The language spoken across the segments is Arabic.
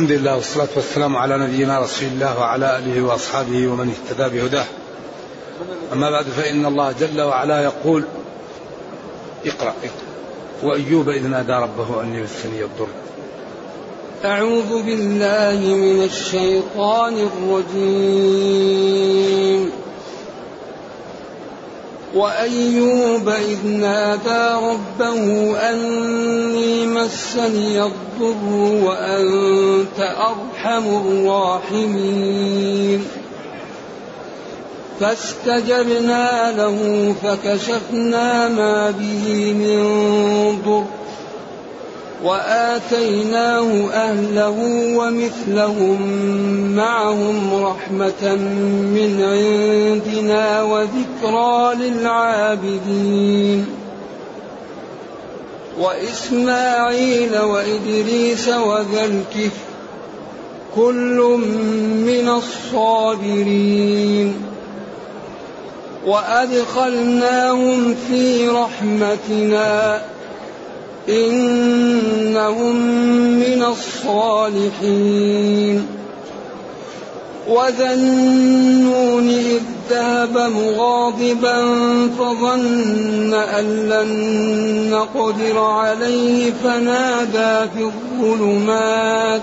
الحمد لله والصلاة والسلام على نبينا رسول الله وعلى آله وأصحابه ومن اهتدى بهداه. أما بعد فإن الله جل وعلا يقول اقرأ, اقرأ. وأيوب إذ نادى ربه أني مسني الضر. أعوذ بالله من الشيطان الرجيم. وأيوب إذ نادى ربه أني مسني الضر وأنت أرحم الراحمين. فاستجبنا له فكشفنا ما به من ضر. وآتيناه أهله ومثلهم معهم رحمة من عندنا وذكرى للعابدين. وإسماعيل وإدريس وذا الكفر كل من الصابرين. وأدخلناهم في رحمتنا. إنهم من الصالحين. وذا النون إذ ذهب مغاضبا فظن أن لن نقدر عليه فنادى في الظلمات.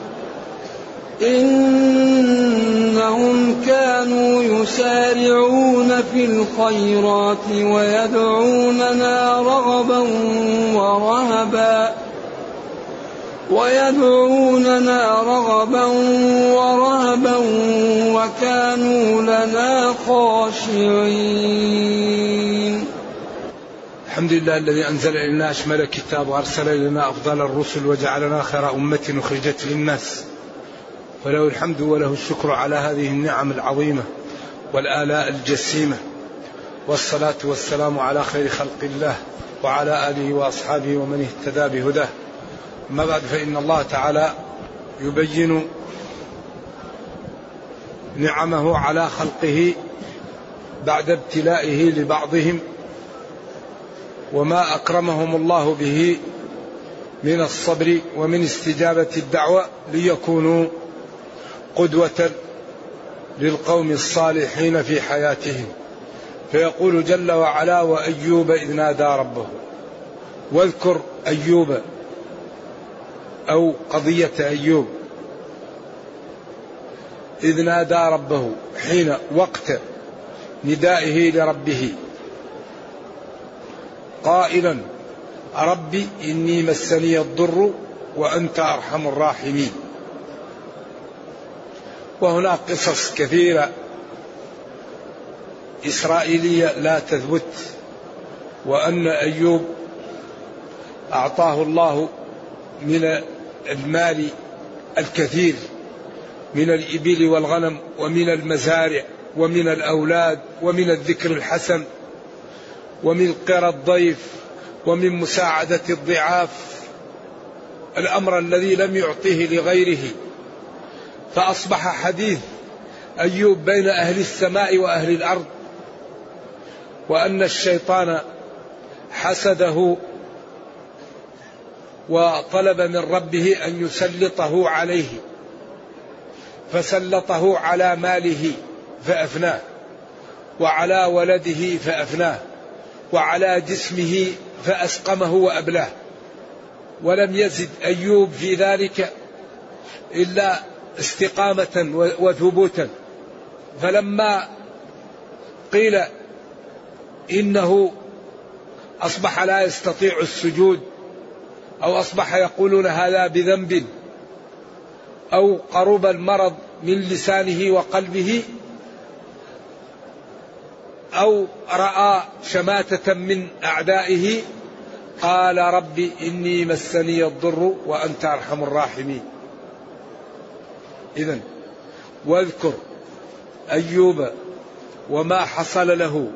إنهم كانوا يسارعون في الخيرات ويدعوننا رغبا ورهبا ويدعوننا رغبا ورهبا وكانوا لنا خاشعين. الحمد لله الذي أنزل إلينا أشمل الكتاب وأرسل إلينا أفضل الرسل وجعلنا خير أمة أخرجت للناس. فله الحمد وله الشكر على هذه النعم العظيمة والآلاء الجسيمة. والصلاة والسلام على خير خلق الله وعلى آله وأصحابه ومن اهتدى بهداه. أما بعد فإن الله تعالى يبين نعمه على خلقه بعد ابتلائه لبعضهم وما أكرمهم الله به من الصبر ومن استجابة الدعوة ليكونوا قدوة للقوم الصالحين في حياتهم. فيقول جل وعلا وأيوب إذ نادى ربه. واذكر أيوب أو قضية أيوب. إذ نادى ربه حين وقت ندائه لربه. قائلا ربي إني مسني الضر وأنت أرحم الراحمين. وهناك قصص كثيرة إسرائيلية لا تثبت وأن أيوب أعطاه الله من المال الكثير من الإبل والغنم ومن المزارع ومن الأولاد ومن الذكر الحسن ومن قرى الضيف ومن مساعدة الضعاف الأمر الذي لم يعطه لغيره. فأصبح حديث أيوب بين أهل السماء وأهل الأرض وأن الشيطان حسده وطلب من ربه أن يسلطه عليه فسلطه على ماله فأفناه وعلى ولده فأفناه وعلى جسمه فأسقمه وأبلاه. ولم يزد أيوب في ذلك إلا استقامة وثبوتا. فلما قيل إنه أصبح لا يستطيع السجود أو أصبح يقولون هذا بذنب أو قرب المرض من لسانه وقلبه أو رأى شماتة من أعدائه قال رب إني مسني الضر وأنت أرحم الراحمين. إذا واذكر أيوب وما حصل له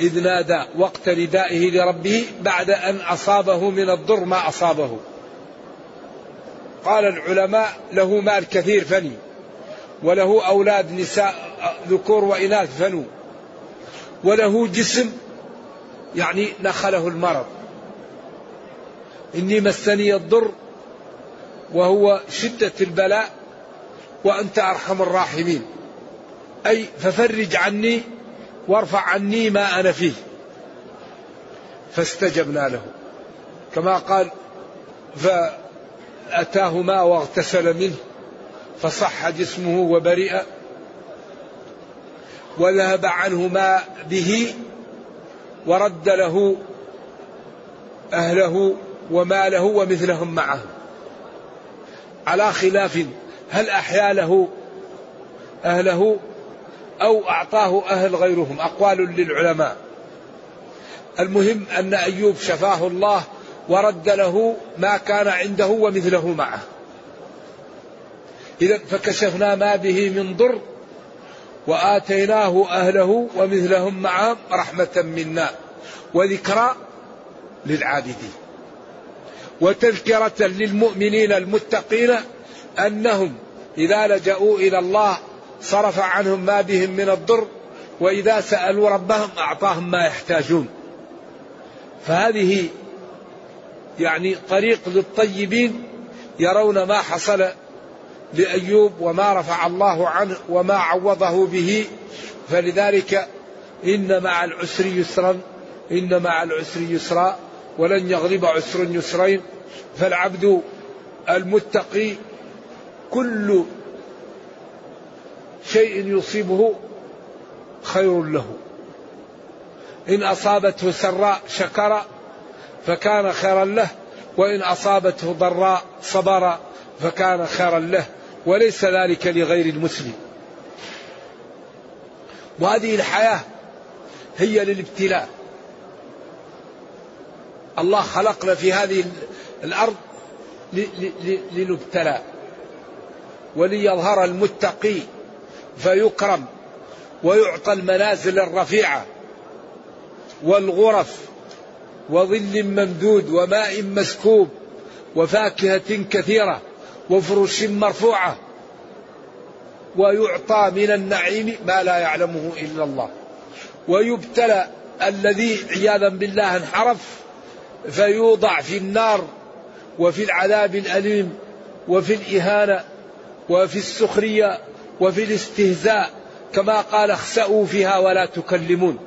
إذ نادى وقت ندائه لربه بعد أن أصابه من الضر ما أصابه. قال العلماء له مال كثير فني وله أولاد نساء ذكور وإناث فنو وله جسم يعني نخله المرض. إني مسني الضر وهو شدة البلاء وأنت أرحم الراحمين. أي ففرج عني وارفع عني ما أنا فيه. فاستجبنا له. كما قال فأتاه ماء واغتسل منه فصح جسمه وبرئ وذهب عنه ما به ورد له أهله وماله ومثلهم معه. على خلاف هل أحيا له أهله أو أعطاه أهل غيرهم أقوال للعلماء. المهم أن أيوب شفاه الله ورد له ما كان عنده ومثله معه. إذا فكشفنا ما به من ضر وآتيناه أهله ومثلهم معهم رحمة منا وذكرى للعابدين. وتذكرة للمؤمنين المتقين أنهم إذا لجأوا إلى الله صرف عنهم ما بهم من الضر وإذا سألوا ربهم أعطاهم ما يحتاجون. فهذه يعني طريق للطيبين يرون ما حصل لأيوب وما رفع الله عنه وما عوضه به. فلذلك إن مع العسر يسرا إن مع العسر يسرا. ولن يغلب عسر يسرين فالعبد المتقي كل شيء يصيبه خير له. إن أصابته سراء شكر فكان خيرا له وإن أصابته ضراء صبر فكان خيرا له وليس ذلك لغير المسلم. وهذه الحياة هي للابتلاء. الله خلقنا في هذه الأرض لنبتلى وليظهر المتقي فيكرم ويعطى المنازل الرفيعة والغرف وظل ممدود وماء مسكوب وفاكهة كثيرة وفرش مرفوعة ويعطى من النعيم ما لا يعلمه إلا الله. ويبتلى الذي عياذا بالله انحرف فيوضع في النار وفي العذاب الأليم وفي الإهانة وفي السخرية وفي الاستهزاء كما قال اخسأوا فيها ولا تكلمون.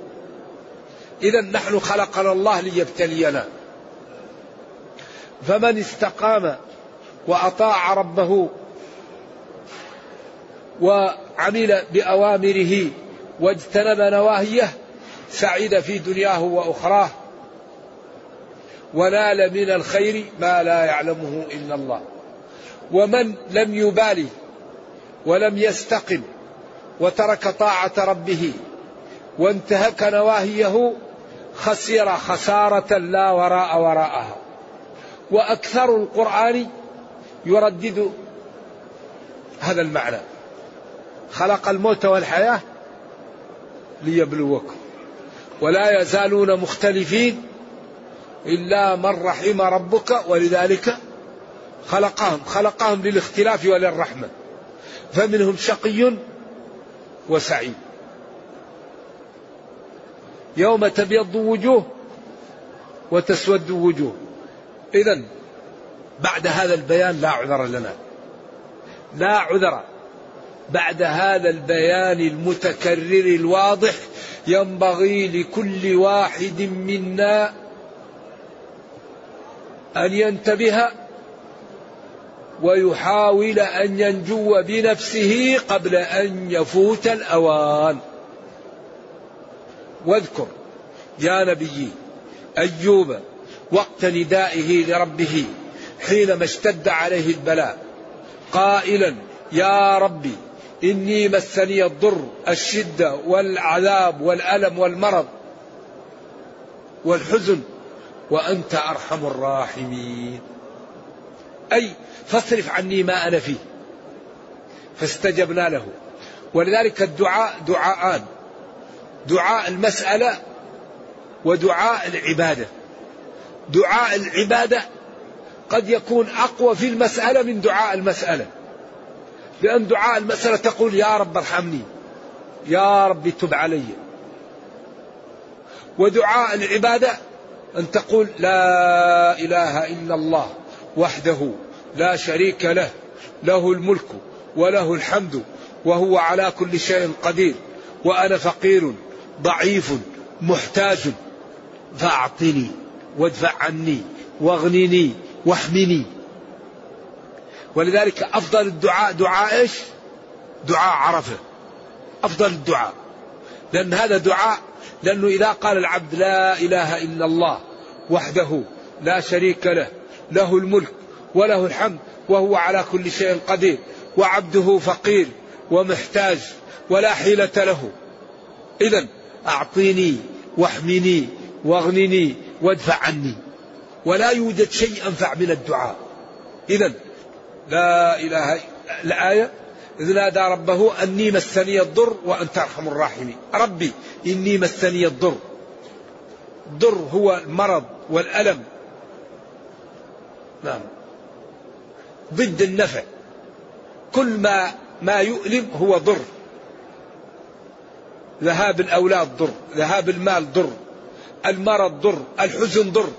إذا نحن خلقنا الله ليبتلينا. فمن استقام وأطاع ربه وعمل بأوامره واجتنب نواهيه سعيد في دنياه وأخراه. ونال من الخير ما لا يعلمه إلا الله. ومن لم يبالي ولم يستقم وترك طاعة ربه وانتهك نواهيه خسر خسارة لا وراء وراءها. وأكثر القرآن يردد هذا المعنى. خلق الموت والحياة ليبلوكم. ولا يزالون مختلفين إلا من رحم ربك ولذلك خلقهم. خلقهم للاختلاف وللرحمة. فمنهم شقي وسعيد. يوم تبيض وجوه وتسود وجوه. إذا بعد هذا البيان لا عذر لنا. لا عذر بعد هذا البيان المتكرر الواضح ينبغي لكل واحد منا أن ينتبه ويحاول أن ينجو بنفسه قبل أن يفوت الأوان. واذكر يا نبي أيوب وقت ندائه لربه حينما اشتد عليه البلاء قائلا يا ربي إني مسني الضر الشدة والعذاب والألم والمرض والحزن وأنت أرحم الراحمين. أي فاصرف عني ما أنا فيه. فاستجبنا له. ولذلك الدعاء دعاءان. دعاء المسألة ودعاء العبادة. دعاء العبادة قد يكون أقوى في المسألة من دعاء المسألة. لأن دعاء المسألة تقول يا رب ارحمني. يا رب تب علي. ودعاء العبادة أن تقول لا إله إلا الله وحده لا شريك له له الملك وله الحمد وهو على كل شيء قدير وأنا فقير ضعيف محتاج فأعطني وادفع عني واغنني واحمني ولذلك أفضل الدعاء دعاء إيش؟ دعاء عرفة أفضل الدعاء. لأن هذا دعاء لأنه إذا قال العبد لا إله إلا الله وحده لا شريك له له الملك وله الحمد وهو على كل شيء قدير وعبده فقير ومحتاج ولا حيلة له. إذا أعطيني واحمني واغنني وادفع عني. ولا يوجد شيء أنفع من الدعاء. إذا لا إله الآية إذ نادى ربه أني مسني الضر وأنت أرحم الراحمين. ربي إني مسني الضر. الضر هو المرض والألم. نعم. ضد النفع. كل ما ما يؤلم هو ضر. ذهاب الأولاد ضر ذهاب المال ضر المرض ضر الحزن ضر.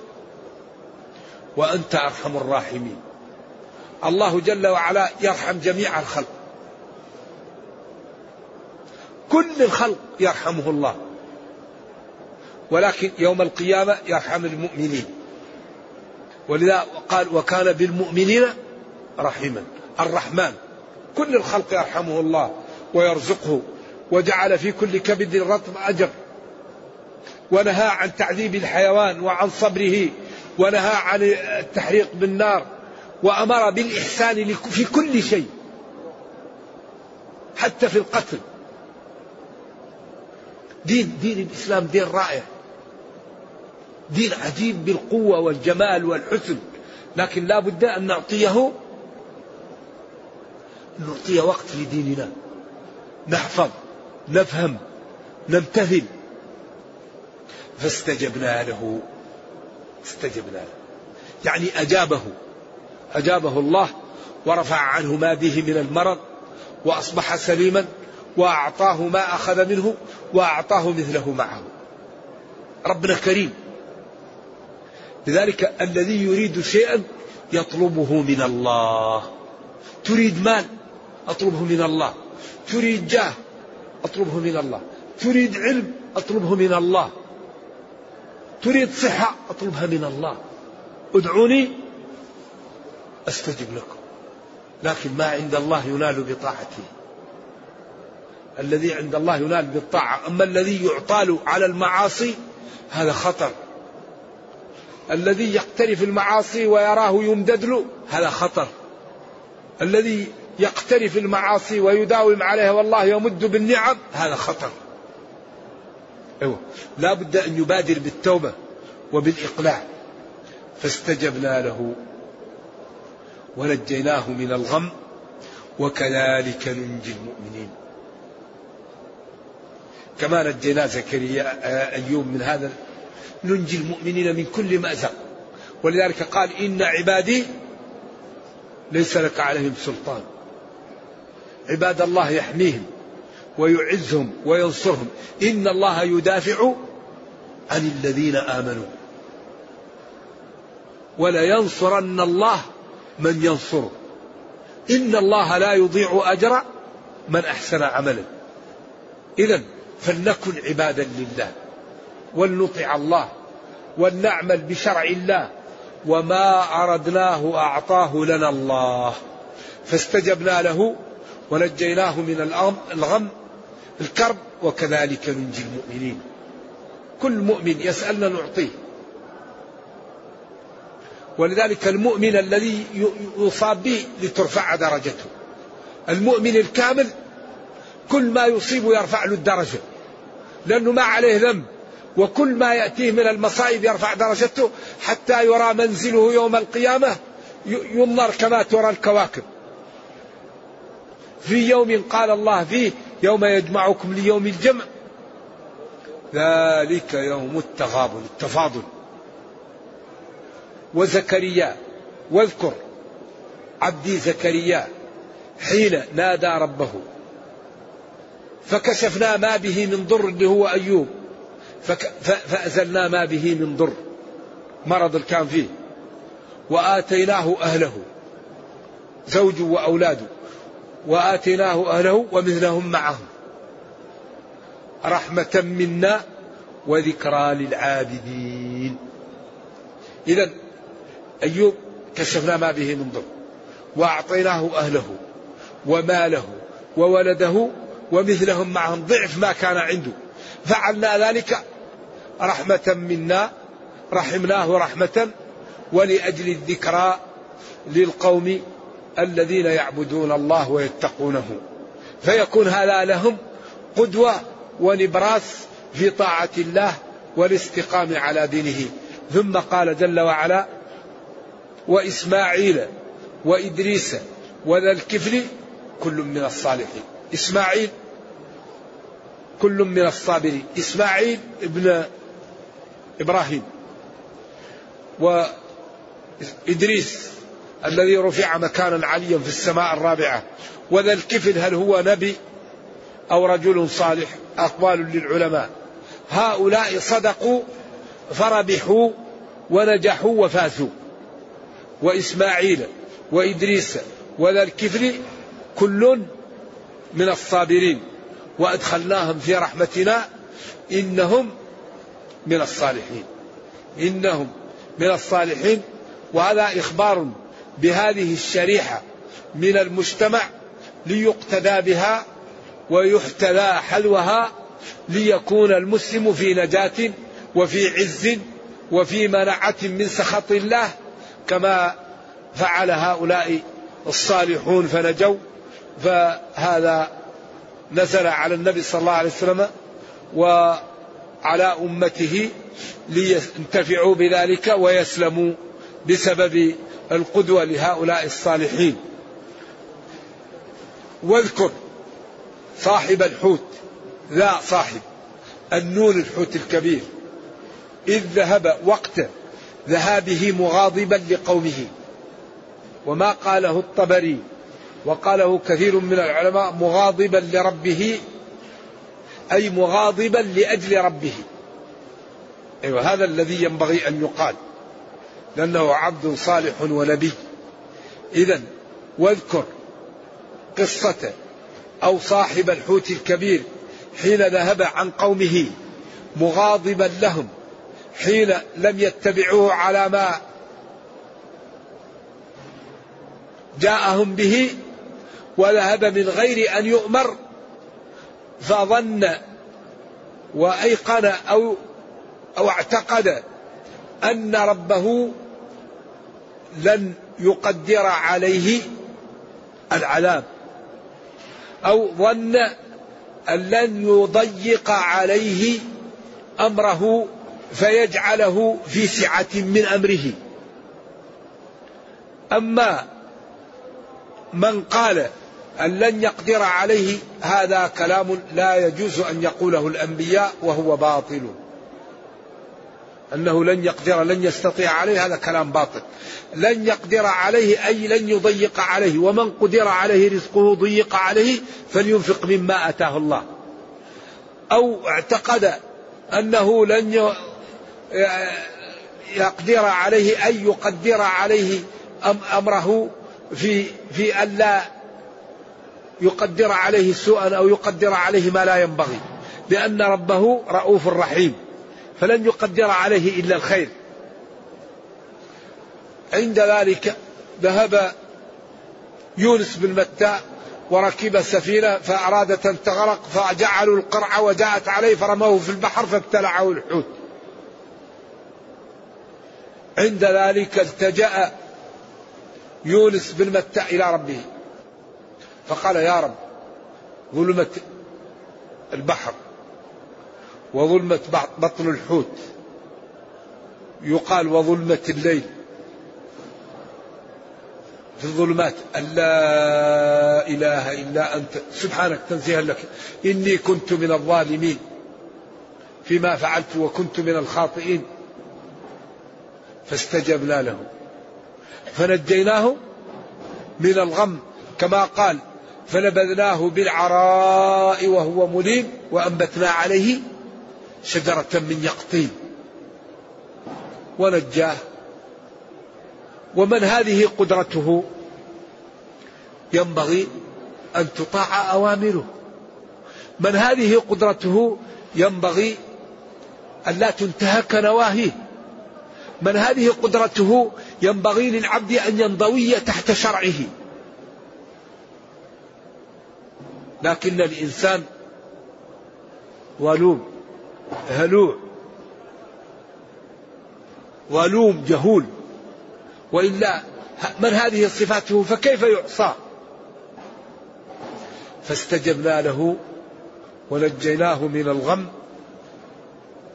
وأنت أرحم الراحمين. الله جل وعلا يرحم جميع الخلق. كل الخلق يرحمه الله. ولكن يوم القيامة يرحم المؤمنين. ولذا قال وكان بالمؤمنين رحيما. الرحمن. كل الخلق يرحمه الله ويرزقه وجعل في كل كبد رطب أجر. ونهى عن تعذيب الحيوان وعن صبره. ونهى عن التحريق بالنار. وأمر بالإحسان في كل شيء. حتى في القتل. دين دين الإسلام دين رائع. دين عجيب بالقوة والجمال والحسن. لكن لا بد أن نعطيه نعطيه وقت في ديننا نحفظ نفهم نمتثل فاستجبنا له. استجبنا له. يعني أجابه. أجابه الله ورفع عنه ما به من المرض وأصبح سليما. وأعطاه ما أخذ منه وأعطاه مثله معه. ربنا كريم. لذلك الذي يريد شيئا يطلبه من الله. تريد مال أطلبه من الله. تريد جاه أطلبه من الله. تريد علم أطلبه من الله. تريد صحة أطلبها من الله. ادعوني أستجب لكم. لكن ما عند الله ينال بطاعته. الذي عند الله ينال بالطاعة. أما الذي يعطى على المعاصي هذا خطر. الذي يقترف المعاصي ويراه يمدد له هذا خطر. الذي يقترف المعاصي ويداوم عليها والله يمد بالنعم هذا خطر. أيوة. لا بد أن يبادر بالتوبة وبالإقلاع. فاستجبنا له. ونجيناه من الغم وكذلك ننجي المؤمنين. كما نجينا زكريا أيوب من هذا ننجي المؤمنين من كل مأزق ولذلك قال إن عبادي ليس لك عليهم سلطان. عباد الله يحميهم ويعزهم وينصرهم. إن الله يدافع عن الذين آمنوا. ولينصرن الله من ينصره. إن الله لا يضيع أجر من أحسن عملا إذا فلنكن عبادا لله ولنطع الله ولنعمل بشرع الله وما أردناه أعطاه لنا الله. فاستجبنا له ونجيناه من الغم الكرب وكذلك ننجي المؤمنين. كل مؤمن يسألنا نعطيه. ولذلك المؤمن الذي يصاب به لترفع درجته. المؤمن الكامل كل ما يصيبه يرفع له الدرجة لأنه ما عليه ذنب وكل ما يأتيه من المصائب يرفع درجته حتى يرى منزله يوم القيامة ينظر كما ترى الكواكب. في يوم قال الله فيه يوم يجمعكم ليوم الجمع ذلك يوم التغابن التفاضل. وزكريا واذكر عبدي زكريا حين نادى ربه. فكشفنا ما به من ضر اللي هو أيوب. فأزلنا ما به من ضر. مرض اللي كان فيه. وآتيناه أهله. زوجه وأولاده. وآتيناه أهله ومثلهم معهم. رحمة منا وذكرى للعابدين. إذا أيوب كشفنا ما به من ضر. وأعطيناه أهله وماله وولده ومثلهم معهم ضعف ما كان عنده. فعلنا ذلك رحمة منا رحمناه رحمة ولأجل الذكرى للقوم الذين يعبدون الله ويتقونه. فيكون هذا لهم قدوة ونبراس في طاعة الله والاستقامة على دينه. ثم قال جل وعلا وإسماعيل وإدريس وذا الكفل كل من الصالحين. إسماعيل كل من الصابرين. إسماعيل ابن إبراهيم وإدريس الذي رفع مكانا عليا في السماء الرابعة. وذا الكفل هل هو نبي أو رجل صالح؟ أقوال للعلماء. هؤلاء صدقوا فربحوا ونجحوا وفازوا. وإسماعيل وإدريس وذا الكفل كل من الصابرين وأدخلناهم في رحمتنا إنهم من الصالحين. إنهم من الصالحين. وهذا إخبار بهذه الشريحة من المجتمع ليقتدى بها ويحتذى حلوها ليكون المسلم في نجاة وفي عز وفي منعة من سخط الله كما فعل هؤلاء الصالحون فنجوا فهذا نزل على النبي صلى الله عليه وسلم وعلى أمته لينتفعوا بذلك ويسلموا بسبب القدوة لهؤلاء الصالحين. واذكر صاحب الحوت ذا صاحب النون الحوت الكبير. إذ ذهب وقت ذهابه مغاضبا لقومه. وما قاله الطبري وقاله كثير من العلماء مغاضبا لربه أي مغاضبا لأجل ربه. أيوة هذا الذي ينبغي أن يقال لأنه عبد صالح ونبي. إذا واذكر قصة أو صاحب الحوت الكبير حين ذهب عن قومه مغاضبا لهم حين لم يتبعوه على ما جاءهم به وذهب من غير أن يؤمر فظن وأيقن أو أو اعتقد أن ربه لن يقدر عليه العذاب. أو ظن أن لن يضيق عليه أمره فيجعله في سعة من أمره. أما من قال أن لن يقدر عليه هذا كلام لا يجوز أن يقوله الأنبياء وهو باطل. أنه لن يقدر لن يستطيع عليه هذا كلام باطل. لن يقدر عليه أي لن يضيق عليه ومن قدر عليه رزقه ضيق عليه فلينفق مما أتاه الله. أو اعتقد أنه لن يقدر عليه أي يقدر عليه أمره في في ألا يقدر عليه سوءا أو يقدر عليه ما لا ينبغي لأن ربه رؤوف رحيم فلن يقدر عليه إلا الخير. عند ذلك ذهب يونس بن متى وركب سفينة فأرادت أن تغرق فجعلوا القرع وجاءت عليه فرموه في البحر فابتلعه الحوت. عند ذلك التجأ يونس بن متى إلى ربه. فقال يا رب ظلمة البحر وظلمة بطن الحوت. يقال وظلمة الليل في الظلمات أن لا إله إلا أنت. سبحانك تنزيها لك. إني كنت من الظالمين فيما فعلت وكنت من الخاطئين. فاستجبنا له. فنجيناه من الغم. كما قال فنبذناه بالعراء وهو مليم وأنبتنا عليه شجرة من يقطين ونجاه. ومن هذه قدرته؟ ينبغي أن تطاع أوامره. من هذه قدرته؟ ينبغي أن لا تنتهك نواهيه. من هذه قدرته؟ ينبغي للعبد أن ينضوي تحت شرعه. لكن الإنسان ظلوم هلوع ظلوم جهول. وإلا من هذه صفاته فكيف يعصى؟ فاستجبنا له ونجيناه من الغم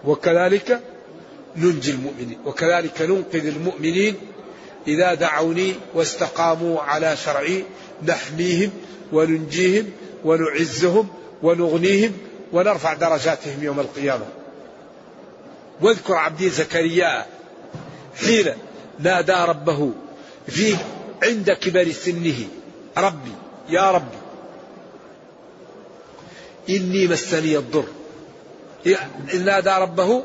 وكذلك ننجي المؤمنين وكذلك ننقذ المؤمنين إذا دعوني واستقاموا على شرعي نحميهم وننجيهم ونعزهم ونغنيهم ونرفع درجاتهم يوم القيامة. واذكر عبدي زكريا حين نادى ربه في عند كبر سنه ربي يا ربي إني مسني الضر. نادى ربه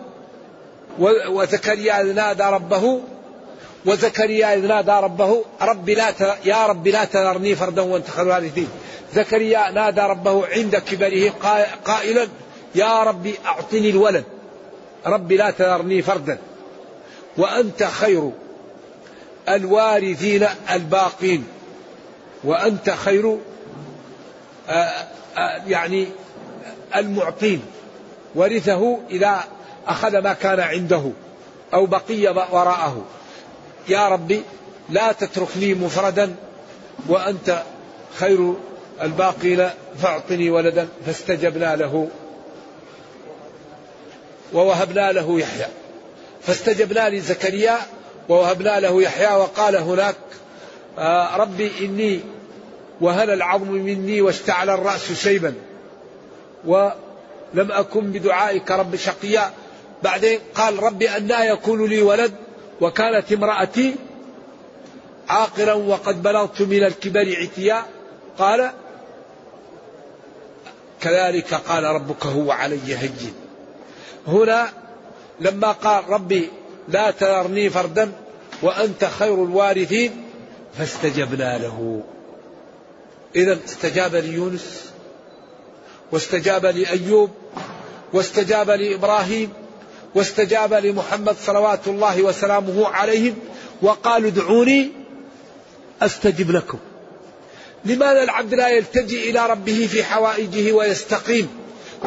وزكريا نادى ربه وزكريا إذ نادى ربه ربي لا يا ربي لا تذرني فردا وانت خير الوارثين. زكريا نادى ربه عند كبره قائلا يا ربي أعطني الولد. ربي لا تذرني فردا. وأنت خير الوارثين الباقين. وأنت خير آآ آآ يعني المعطين. ورثه إذا أخذ ما كان عنده أو بقي وراءه. يا ربي لا تتركني مفردا وأنت خير الباقين فاعطني ولدا فاستجبنا له ووهبنا له يحيى فاستجبنا لزكريا ووهبنا له يحيى وقال هناك آه ربي إني وهل العظم مني واشتعل الرأس شيبا ولم أكن بدعائك رب شقيا. بعدين قال ربي أنا يكون لي ولد وكانت امرأتي عاقرا وقد بلغت من الكبر عتيا. قال كذلك قال ربك هو علي هين هنا لما قال ربي لا تذرني فردا وأنت خير الوارثين فاستجبنا له. إذا استجاب ليونس واستجاب لأيوب واستجاب لإبراهيم واستجاب لمحمد صلوات الله وسلامه عليهم وقالوا ادعوني أستجب لكم. لماذا العبد لا يلتجئ إلى ربه في حوائجه ويستقيم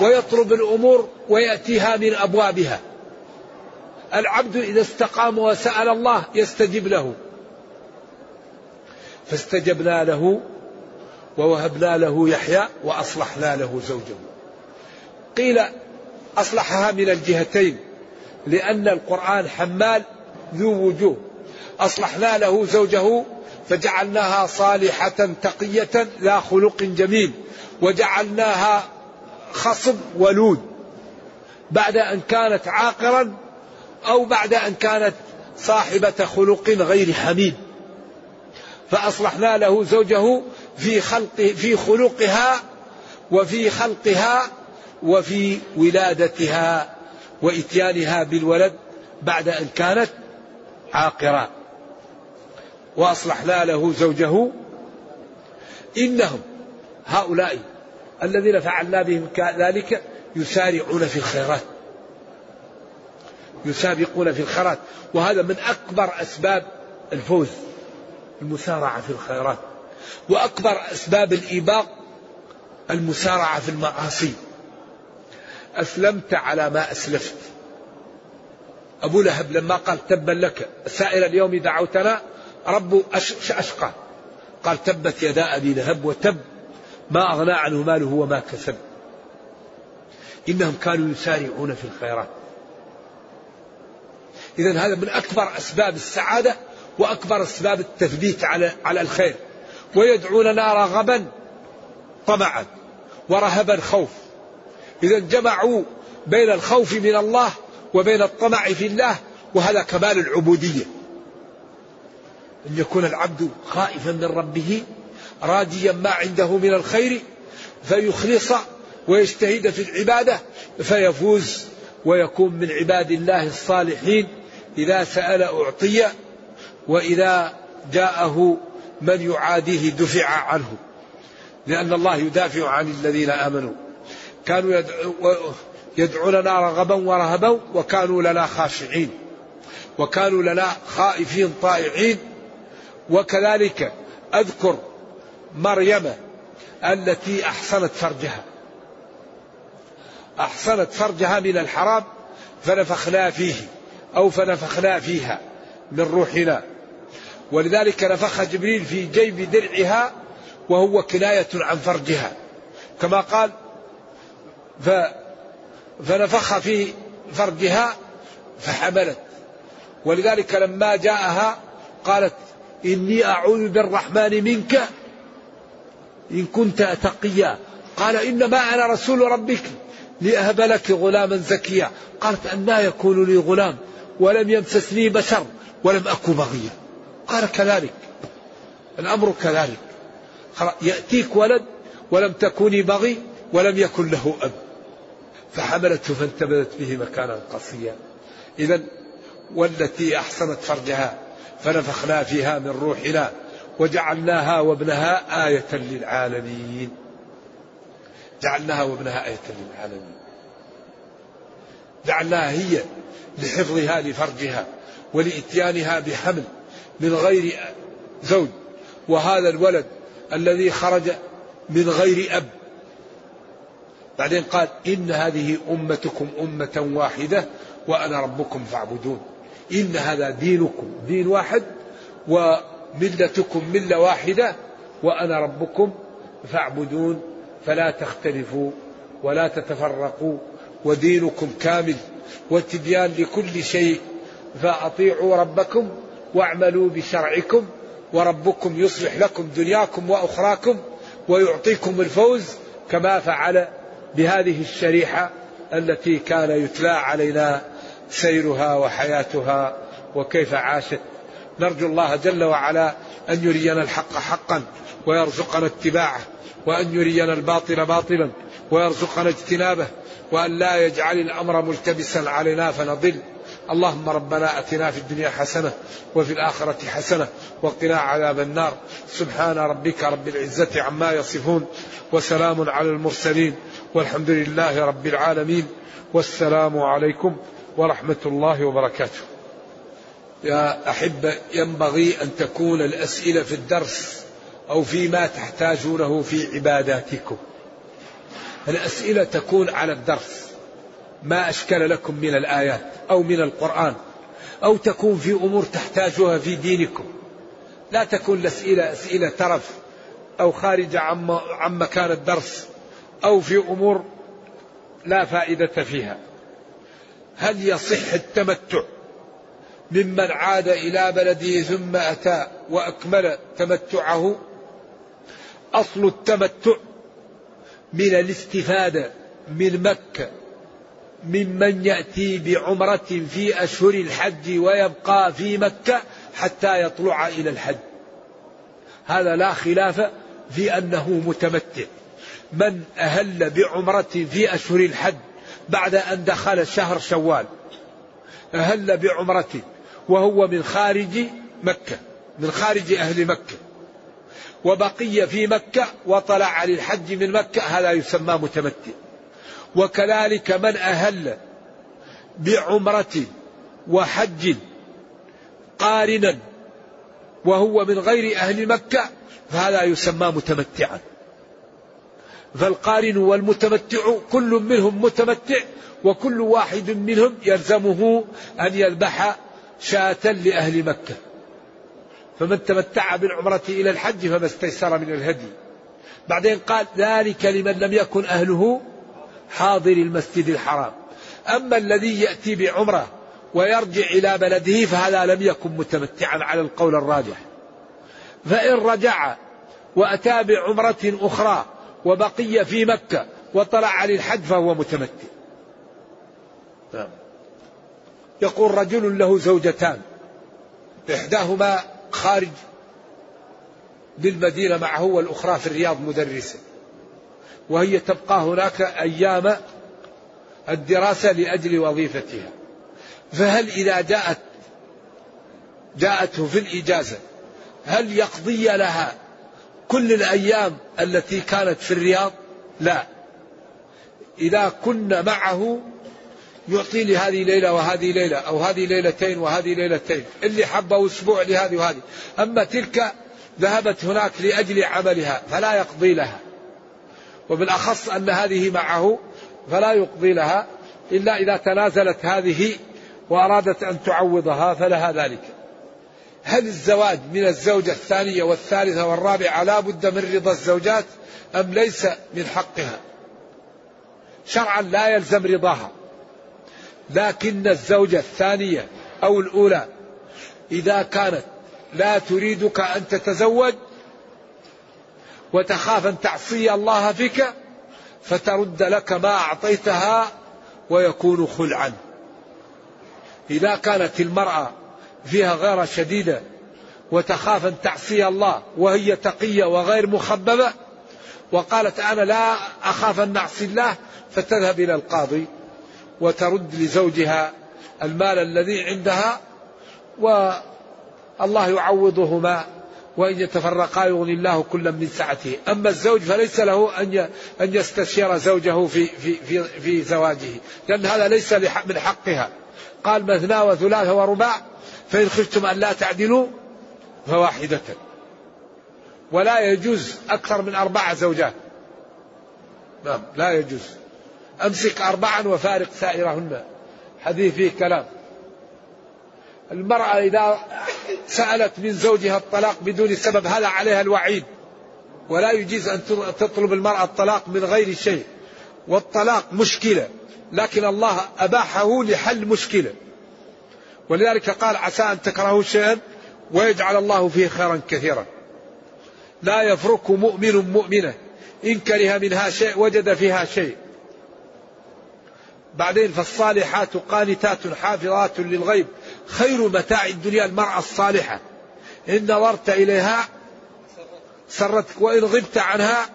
ويطلب الأمور ويأتيها من أبوابها؟ العبد إذا استقام وسأل الله يستجب له. فاستجبنا له ووهبنا له يحيى وأصلحنا له زوجه. قيل أصلحها من الجهتين. لأن القرآن حمال ذو وجوه. أصلحنا له زوجه فجعلناها صالحة تقية ذا خلق جميل. وجعلناها خصب ولود. بعد أن كانت عاقرا أو بعد أن كانت صاحبة خلق غير حميد. فأصلحنا له زوجه في خلق في خلقها وفي خلقها وفي ولادتها. وإتيانها بالولد بعد أن كانت عاقرة. وأصلحنا له زوجه. إنهم هؤلاء الذين فعلنا بهم ذلك يسارعون في الخيرات. يسابقون في الخيرات. وهذا من أكبر أسباب الفوز المسارعة في الخيرات. وأكبر أسباب الإيباق المسارعة في المعاصي. أسلمت على ما أسلفت. أبو لهب لما قال تبا لك سائر اليوم دعوتنا رب أشقى. قال تبت يدا أبي لهب وتب ما أغنى عنه ماله وما كسب. إنهم كانوا يسارعون في الخيرات. إذا هذا من أكبر أسباب السعادة وأكبر أسباب التثبيت على على الخير. ويدعوننا رغبا طمعا ورهبا خوف. إذا جمعوا بين الخوف من الله وبين الطمع في الله وهذا كمال العبودية. أن يكون العبد خائفا من ربه راجيا ما عنده من الخير فيخلص ويجتهد في العبادة فيفوز ويكون من عباد الله الصالحين. إذا سأل أعطي وإذا جاءه من يعاديه دفع عنه. لأن الله يدافع عن الذين آمنوا. كانوا يدعوننا رغبا ورهبا وكانوا لنا خاشعين. وكانوا لنا خائفين طائعين. وكذلك أذكر مريم التي أحصنت فرجها. أحصنت فرجها من الحرام فنفخنا فيه أو فنفخنا فيها من روحنا. ولذلك نفخ جبريل في جيب درعها وهو كناية عن فرجها. كما قال ف فنفخ في فرجها فحملت. ولذلك لما جاءها قالت إني أعوذ بالرحمن منك إن كنت تقيا. قال إنما أنا رسول ربك لأهب لك غلاما زكيا. قالت أنا يكون لي غلام ولم يمسسني بشر ولم أكن بغيا. قال كذلك. الأمر كذلك. يأتيك ولد ولم تكوني بغي ولم يكن له أب. فحملته فانتبذت به مكانا قصيا. إذا والتي أحصنت فرجها فنفخنا فيها من روحنا وجعلناها وابنها آية للعالمين. جعلناها وابنها آية للعالمين. جعلناها هي لحفظها لفرجها ولإتيانها بحمل من غير زوج. وهذا الولد الذي خرج من غير أب بعدين قال إن هذه أمتكم أمة واحدة وأنا ربكم فاعبدون. إن هذا دينكم دين واحد وملتكم ملة واحدة وأنا ربكم فاعبدون. فلا تختلفوا ولا تتفرقوا ودينكم كامل وتبيان لكل شيء. فأطيعوا ربكم واعملوا بشرعكم وربكم يصلح لكم دنياكم وأخراكم ويعطيكم الفوز كما فعل بهذه الشريحة التي كان يتلى علينا سيرها وحياتها وكيف عاشت. نرجو الله جل وعلا أن يرينا الحق حقا ويرزقنا اتباعه وأن يرينا الباطل باطلا ويرزقنا اجتنابه وأن لا يجعل الأمر ملتبسا علينا فنضل. اللهم ربنا أتنا في الدنيا حسنة وفي الآخرة حسنة وقنا عذاب النار. سبحان ربك رب العزة عما يصفون وسلام على المرسلين. والحمد لله رب العالمين والسلام عليكم ورحمة الله وبركاته. يا أحبة ينبغي أن تكون الأسئلة في الدرس أو فيما تحتاجونه في عباداتكم. الأسئلة تكون على الدرس. ما أشكل لكم من الآيات أو من القرآن أو تكون في أمور تحتاجها في دينكم. لا تكون الأسئلة أسئلة ترف أو خارجة عن مكان الدرس. أو في أمور لا فائدة فيها. هل يصح التمتع ممن عاد إلى بلده ثم أتى وأكمل تمتعه؟ أصل التمتع من الاستفادة من مكة ممن يأتي بعمرة في أشهر الحج ويبقى في مكة حتى يطلع إلى الحج. هذا لا خلاف في أنه متمتع. من أهل بعمرة في أشهر الحج بعد أن دخل شهر شوال. أهل بعمرة وهو من خارج مكة من خارج أهل مكة. وبقي في مكة وطلع للحج من مكة هذا يسمى متمتع. وكذلك من أهل بعمرة وحج قارنا وهو من غير أهل مكة فهذا يسمى متمتعا. فالقارن والمتمتع كل منهم متمتع وكل واحد منهم يلزمه أن يذبح شاة لأهل مكة. فمن تمتع بالعمرة إلى الحج فما استيسر من الهدي. بعدين قال ذلك لمن لم يكن أهله حاضر المسجد الحرام. أما الذي يأتي بعمرة ويرجع إلى بلده فهذا لم يكن متمتعا على القول الراجح. فإن رجع وأتى بعمرة أخرى وبقي في مكة وطلع للحج فهو متمتع نعم. يقول رجل له زوجتان إحداهما خارج بالمدينة معه والأخرى في الرياض مدرسة وهي تبقى هناك أيام الدراسة لأجل وظيفتها فهل إذا جاءت جاءته في الإجازة هل يقضي لها كل الأيام التي كانت في الرياض؟ لا. إذا كنا معه يعطي لي هذه ليلة وهذه ليلة أو هذه ليلتين وهذه ليلتين. اللي حبه أسبوع لهذه وهذه. أما تلك ذهبت هناك لأجل عملها فلا يقضي لها. وبالأخص أن هذه معه فلا يقضي لها. إلا إذا تنازلت هذه وأرادت أن تعوضها فلها ذلك. هل الزواج من الزوجة الثانية والثالثة والرابعة لا بد من رضا الزوجات أم ليس من حقها؟ شرعا لا يلزم رضاها. لكن الزوجة الثانية أو الأولى إذا كانت لا تريدك أن تتزوج وتخاف أن تعصي الله فيك فترد لك ما أعطيتها ويكون خلعا. إذا كانت المرأة فيها غيرة شديدة وتخاف أن تعصي الله وهي تقية وغير مخببة وقالت أنا لا أخاف أن نعصي الله فتذهب إلى القاضي وترد لزوجها المال الذي عندها والله يعوضهما وإن يتفرقا يغني الله كلا من سعته. أما الزوج فليس له أن أن يستشير زوجه في في في, في زواجه لأن هذا ليس من حقها. قال مثنى وثلاث ورباع فإن خفتم أن لا تعدلوا فواحدة. ولا يجوز أكثر من أربع زوجات. نعم لا يجوز. أمسك أربعا وفارق سائرهن. حديث فيه كلام. المرأة إذا سألت من زوجها الطلاق بدون سبب هذا عليها الوعيد. ولا يجوز أن تطلب المرأة الطلاق من غير شيء. والطلاق مشكلة لكن الله أباحه لحل مشكلة. ولذلك قال عسى أن تكرهوا شيئا ويجعل الله فيه خيرا كثيرا. لا يفرك مؤمن مؤمنة. إن كره منها شيء وجد فيها شيء. بعدين فالصالحات قانتات حافظات للغيب. خير متاع الدنيا المرأة الصالحة. إن نظرت إليها سرتك وإن غبت عنها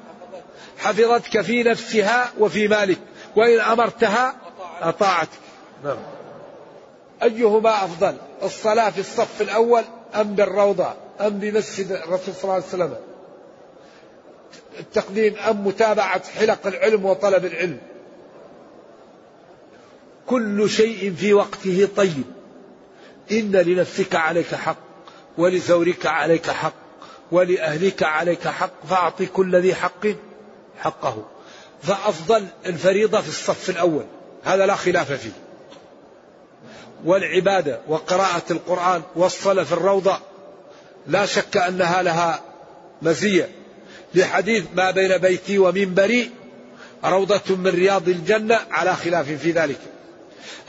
حفظتك في نفسها وفي مالك. وإن أمرتها أطاعتك. نعم. أيهما أفضل الصلاة في الصف الأول أم بالروضة أم بمسجد الرسول صلى الله عليه وسلم؟ التقديم أم متابعة حلق العلم وطلب العلم؟ كل شيء في وقته طيب. إن لنفسك عليك حق ولزورك عليك حق ولأهلك عليك حق فأعط كل ذي حق حقه. فأفضل الفريضة في الصف الأول. هذا لا خلاف فيه. والعبادة وقراءة القرآن والصلاة في الروضة لا شك أنها لها مزية. لحديث ما بين بيتي ومنبري روضة من رياض الجنة على خلاف في ذلك.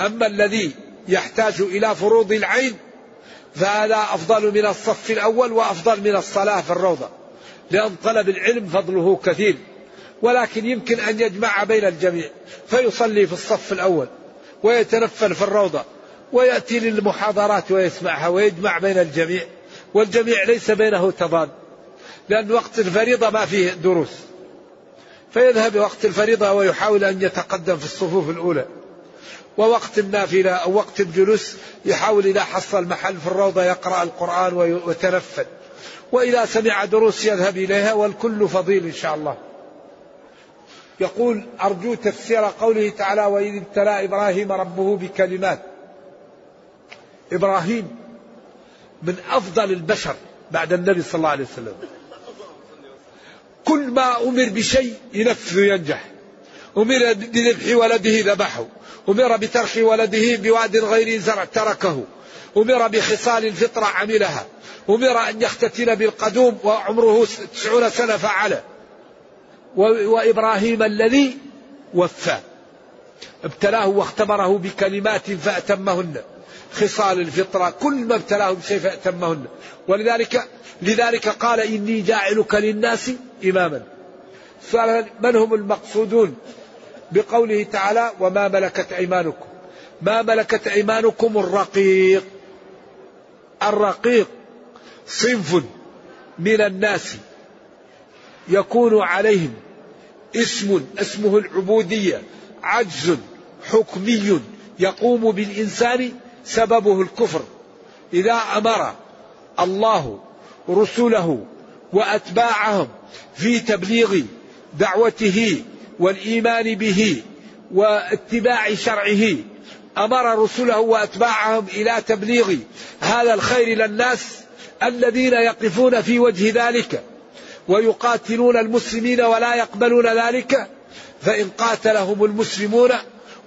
أما الذي يحتاج إلى فروض العين فهذا أفضل من الصف الأول وأفضل من الصلاة في الروضة لأن طلب العلم فضله كثير. ولكن يمكن أن يجمع بين الجميع فيصلي في الصف الأول ويتنفل في الروضة. ويأتي للمحاضرات ويسمعها ويجمع بين الجميع والجميع ليس بينه تضاد لأن وقت الفريضة ما فيه دروس. فيذهب وقت الفريضة ويحاول أن يتقدم في الصفوف الأولى. ووقت النافلة أو وقت الجلوس يحاول إذا حصل محل في الروضة يقرأ القرآن ويتنفل. وإذا سمع دروس يذهب إليها والكل فضيل إن شاء الله. يقول أرجو تفسير قوله تعالى وإذ ابتلى إبراهيم ربه بكلمات إبراهيم من أفضل البشر بعد النبي صلى الله عليه وسلم. كل ما أمر بشيء ينفذ وينجح. أمر بذبح ولده ذبحه. أمر بترك ولده بواد غير زرع تركه. أمر بخصال الفطرة عملها. أمر أن يختتن بالقدوم وعمره تسعون سنة فعله. وإبراهيم الذي وفى. ابتلاه واختبره بكلمات فأتمهن. خصال الفطرة كل ما ابتلاه بشيء فأتمهن. ولذلك لذلك قال إني جاعلك للناس إماما. سؤال من هم المقصودون بقوله تعالى وما ملكت أيمانكم؟ ما ملكت أيمانكم الرقيق. الرقيق صنف من الناس يكون عليهم اسم اسمه العبودية عجز حكمي يقوم بالإنسان سببه الكفر. إذا أمر الله رسله وأتباعهم في تبليغ دعوته والإيمان به واتباع شرعه أمر رسله وأتباعهم إلى تبليغ هذا الخير إلى الناس الذين يقفون في وجه ذلك ويقاتلون المسلمين ولا يقبلون ذلك فإن قاتلهم المسلمون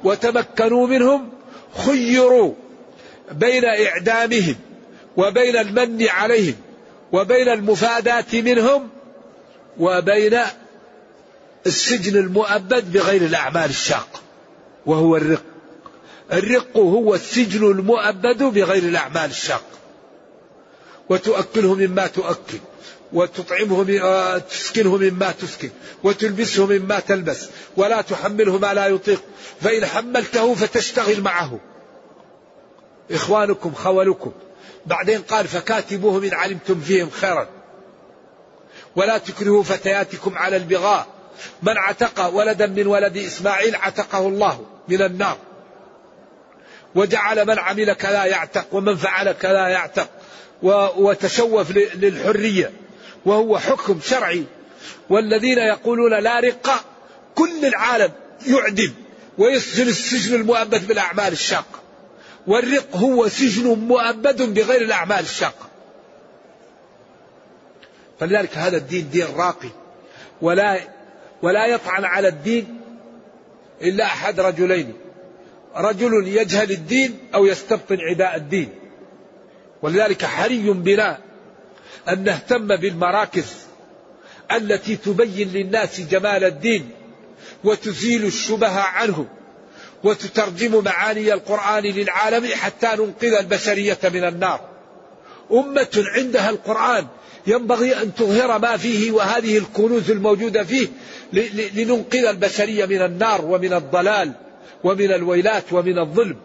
وتمكنوا منهم خيروا. بين إعدامهم وبين المن عليهم وبين المفاداة منهم وبين السجن المؤبد بغير الأعمال الشاقة وهو الرق. الرق هو السجن المؤبد بغير الأعمال الشاقة وتؤكله مما تؤكل وتطعمه آه، تسكنه مما تسكن وتلبسه مما تلبس ولا تحمله ما لا يطيق. فإن حملته فتشتغل معه. إخوانكم خولكم. بعدين قال فكاتبوهم إن علمتم فيهم خيرا. ولا تكرهوا فتياتكم على البغاء. من عتق ولدا من ولد إسماعيل عتقه الله من النار. وجعل من عمل كذا يعتق ومن فعل كذا يعتق. وتشوف للحرية. وهو حكم شرعي. والذين يقولون لا رقة كل العالم يعدم ويسجن السجن المؤبد بالأعمال الشاقة. والرق هو سجن مؤبد بغير الأعمال الشاقة. فلذلك هذا الدين دين راقي. ولا ولا يطعن على الدين إلا أحد رجلين. رجل يجهل الدين أو يستبطن عداء الدين. ولذلك حري بنا أن نهتم بالمراكز التي تبين للناس جمال الدين وتزيل الشبه عنهم. وتترجم معاني القرآن للعالم حتى ننقذ البشرية من النار. أمة عندها القرآن. ينبغي أن تظهر ما فيه وهذه الكنوز الموجودة فيه لننقذ البشرية من النار ومن الضلال ومن الويلات ومن الظلم.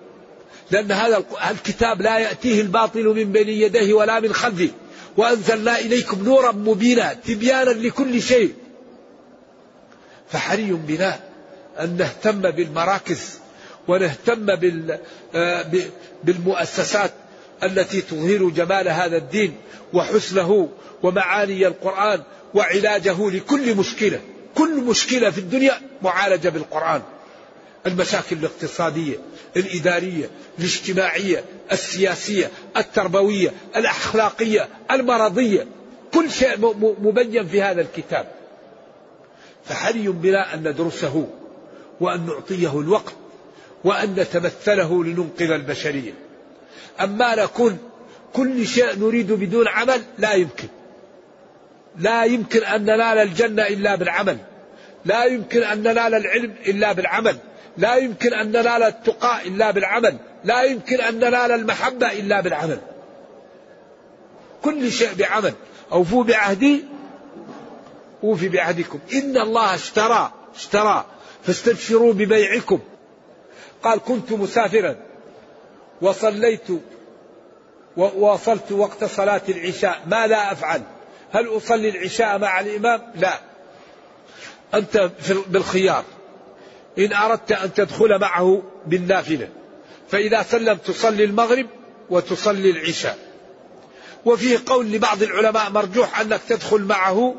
لأن هذا الكتاب لا يأتيه الباطل من بين يديه ولا من خلفه. وأنزلنا إليكم نورا مبينا تبيانا لكل شيء. فحري بنا أن نهتم بالمراكز ونهتم آه، بالمؤسسات التي تظهر جمال هذا الدين وحسنه ومعاني القرآن وعلاجه لكل مشكلة. كل مشكلة في الدنيا معالجة بالقرآن. المشاكل الاقتصادية الإدارية الاجتماعية السياسية التربوية الأخلاقية المرضية. كل شيء مبين في هذا الكتاب. فحري بنا أن ندرسه وأن نعطيه الوقت وأن نتمثله لننقذ البشرية. أما نكون كل شيء نريد بدون عمل لا يمكن. لا يمكن أن ننال الجنة إلا بالعمل. لا يمكن أن ننال العلم إلا بالعمل. لا يمكن أن ننال التقى إلا بالعمل. لا يمكن أن ننال المحبة إلا بالعمل. كل شيء بعمل. أوفوا بعهدي أوفي بعهدكم. إن الله اشترى اشترى. فاستبشروا ببيعكم. قال كنت مسافرا وصليت ووصلت وقت صلاة العشاء. ماذا أفعل؟ هل أصلي العشاء مع الإمام؟ لا. أنت بالخيار. إن أردت أن تدخل معه بالنافلة فإذا سلم تصلي المغرب وتصلي العشاء. وفيه قول لبعض العلماء مرجوح أنك تدخل معه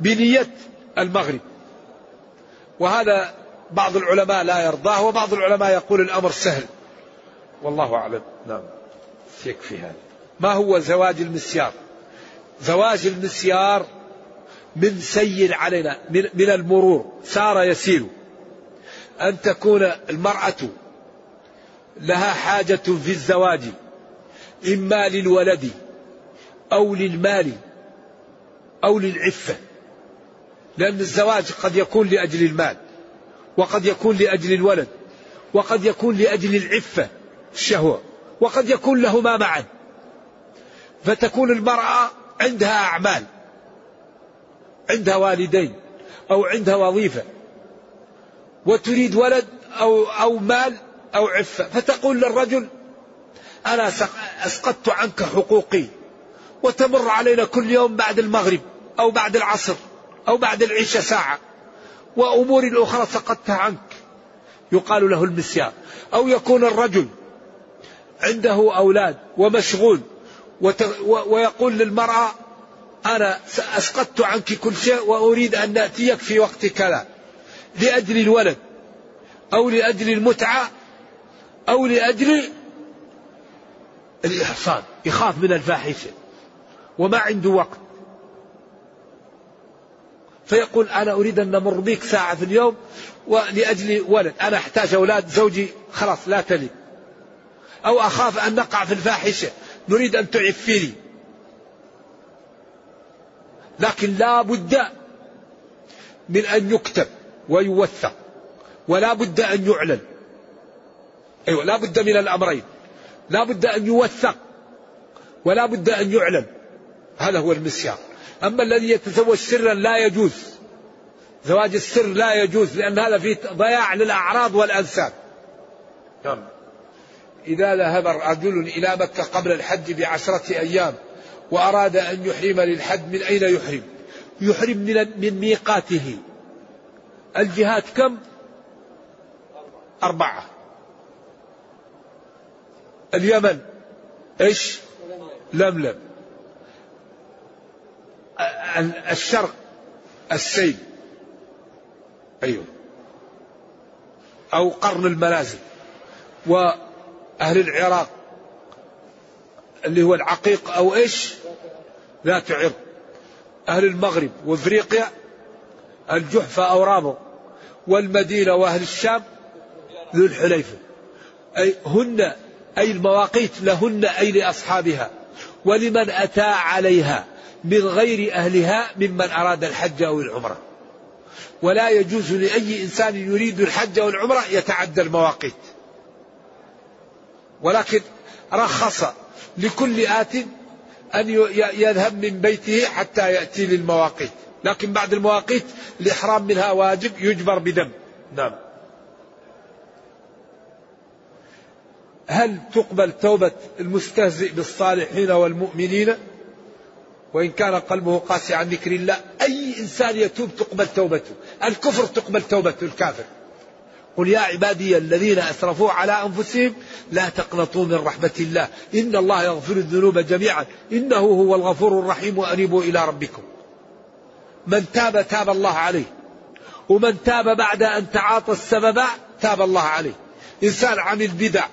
بنية المغرب. وهذا بعض العلماء لا يرضاه وبعض العلماء يقول الأمر سهل. والله أعلم. نعم. يكفي هذا. ما هو زواج المسيار؟ زواج المسيار من سير علينا من المرور. سار يسير. أن تكون المرأة لها حاجة في الزواج إما للولد أو للمال أو للعفة لأن الزواج قد يكون لأجل المال. وقد يكون لأجل الولد وقد يكون لأجل العفة الشهوة وقد يكون لهما معا. فتكون المرأة عندها أعمال عندها والدين أو عندها وظيفة. وتريد ولد أو أو مال أو عفة. فتقول للرجل أنا أسقطت عنك حقوقي وتمر علينا كل يوم بعد المغرب أو بعد العصر أو بعد العشاء ساعة. وأمور أخرى سقطتها عنك. يقال له المسيار. أو يكون الرجل عنده أولاد ومشغول ويقول للمرأة أنا أسقطت عنك كل شيء وأريد أن نأتيك في وقت كذا. لأجل الولد. أو لأجل المتعة. أو لأجل الإحصان يخاف من الفاحشة. وما عنده وقت. فيقول أنا أريد أن نمر بك ساعة في اليوم ولأجل ولد. أنا أحتاج أولاد زوجي خلاص لا تلي. أو أخاف أن نقع في الفاحشة. نريد أن تعفيني لكن لا بد من أن يكتب ويوثق. ولا بد أن يعلن. أيوة لا بد من الأمرين. لا بد أن يوثق. ولا بد أن يعلن. هذا هو المسيار أما الذي يتزوج سرا لا يجوز. زواج السر لا يجوز لأن هذا فيه ضياع للأعراض والأنساب نعم. إذا ذهب رجل إلى مكة قبل الحج بعشرة أيام وأراد أن يحرم للحج من أين يحرم؟ يحرم من, من ميقاته. الجهات كم؟ أربعة. اليمن؟ إيش؟ لملم. الشرق السيل. أيوه. أو قرن المنازل وأهل العراق. اللي هو العقيق أو إيش؟ ذات عرق أهل المغرب وإفريقيا الجحفة أو رابغ والمدينة وأهل الشام ذو الحليفة. أي هن أي المواقيت لهن أي لأصحابها. ولمن أتى عليها. من غير أهلها ممن أراد الحج أو العمرة. ولا يجوز لأي إنسان يريد الحج أو العمرة يتعدى المواقيت. ولكن رخص لكل آت أن يذهب من بيته حتى يأتي للمواقيت. لكن بعد المواقيت الإحرام منها واجب يجبر بدم. نعم. هل تقبل توبة المستهزئ بالصالحين والمؤمنين؟ وإن كان قلبه قاسي عن ذكر الله أي إنسان يتوب تقبل توبته الكفر تقبل توبته الكافر. قل يا عبادي الذين أسرفوا على أنفسهم لا تقنطوا من رحمة الله إن الله يغفر الذنوب جميعا إنه هو الغفور الرحيم وأنيبوا إلى ربكم. من تاب تاب الله عليه. ومن تاب بعد أن تعاطى السبب تاب الله عليه. إنسان عمل بدع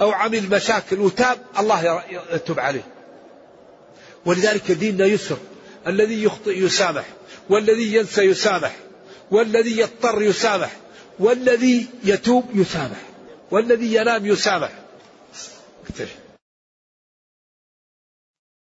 أو عمل مشاكل وتاب الله يتوب عليه. ولذلك ديننا يسر. الذي يخطئ يسامح والذي ينسى يسامح والذي يضطر يسامح والذي يتوب يسامح والذي ينام يسامح.